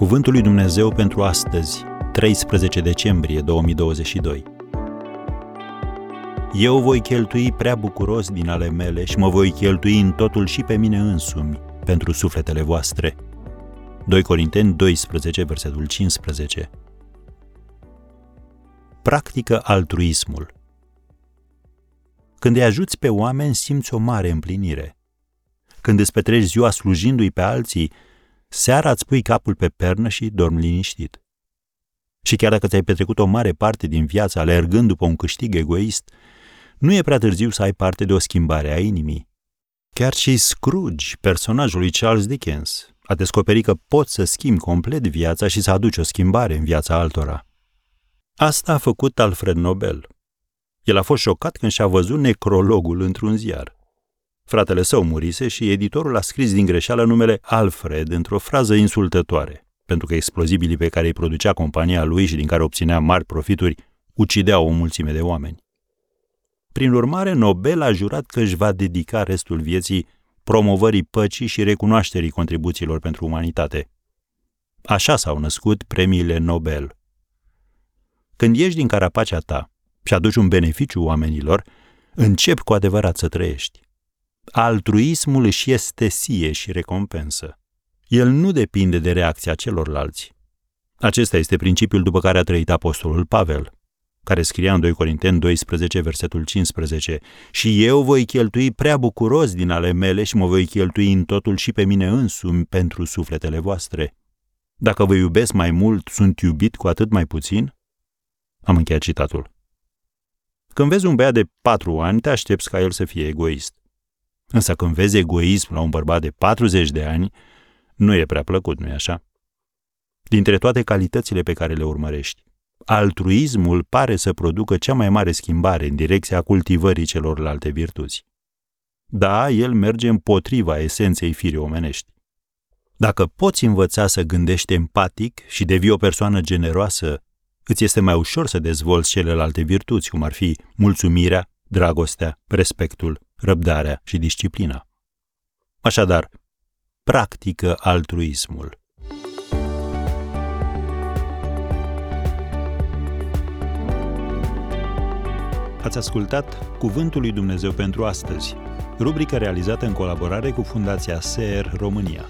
Cuvântul lui Dumnezeu pentru astăzi, 13 decembrie 2022. Eu voi cheltui prea bucuros din ale mele și mă voi cheltui în totul și pe mine însumi pentru sufletele voastre. 2 Corinteni 12, versetul 15. Practică altruismul. Când îi ajuți pe oameni, simți o mare împlinire. Când îți petreci ziua slujindu-i pe alții, seara îți pui capul pe pernă și dormi liniștit. Și chiar dacă ți-ai petrecut o mare parte din viață alergând după un câștig egoist, nu e prea târziu să ai parte de o schimbare a inimii. Chiar și Scrooge, personajul lui Charles Dickens, a descoperit că poți să schimbi complet viața și să aduci o schimbare în viața altora. Asta a făcut Alfred Nobel. El a fost șocat când și-a văzut necrologul într-un ziar. Fratele său murise și editorul a scris din greșeală numele Alfred într-o frază insultătoare, pentru că explozibilii pe care îi producea compania lui și din care obținea mari profituri ucideau o mulțime de oameni. Prin urmare, Nobel a jurat că își va dedica restul vieții promovării păcii și recunoașterii contribuțiilor pentru umanitate. Așa s-au născut premiile Nobel. Când ieși din carapacea ta și aduci un beneficiu oamenilor, începi cu adevărat să trăiești. Altruismul își este sie și recompensă. El nu depinde de reacția celorlalți. Acesta este principiul după care a trăit apostolul Pavel, care scria în 2 Corinteni 12, versetul 15, Și eu voi cheltui prea bucuros din ale mele și mă voi cheltui în totul și pe mine însumi pentru sufletele voastre. Dacă vă iubesc mai mult, sunt iubit cu atât mai puțin? Am încheiat citatul. Când vezi un băiat de patru ani, te aștepți ca el să fie egoist. Însă când vezi egoism la un bărbat de 40 de ani, nu e prea plăcut, nu-i așa? Dintre toate calitățile pe care le urmărești, altruismul pare să producă cea mai mare schimbare în direcția cultivării celorlalte virtuți. Da, el merge împotriva esenței firii omenești. Dacă poți învăța să gândești empatic și devii o persoană generoasă, îți este mai ușor să dezvolți celelalte virtuți, cum ar fi mulțumirea, dragostea, respectul, răbdarea și disciplina. Așadar, practică altruismul. Ați ascultat Cuvântul lui Dumnezeu pentru astăzi, rubrica realizată în colaborare cu Fundația SER România.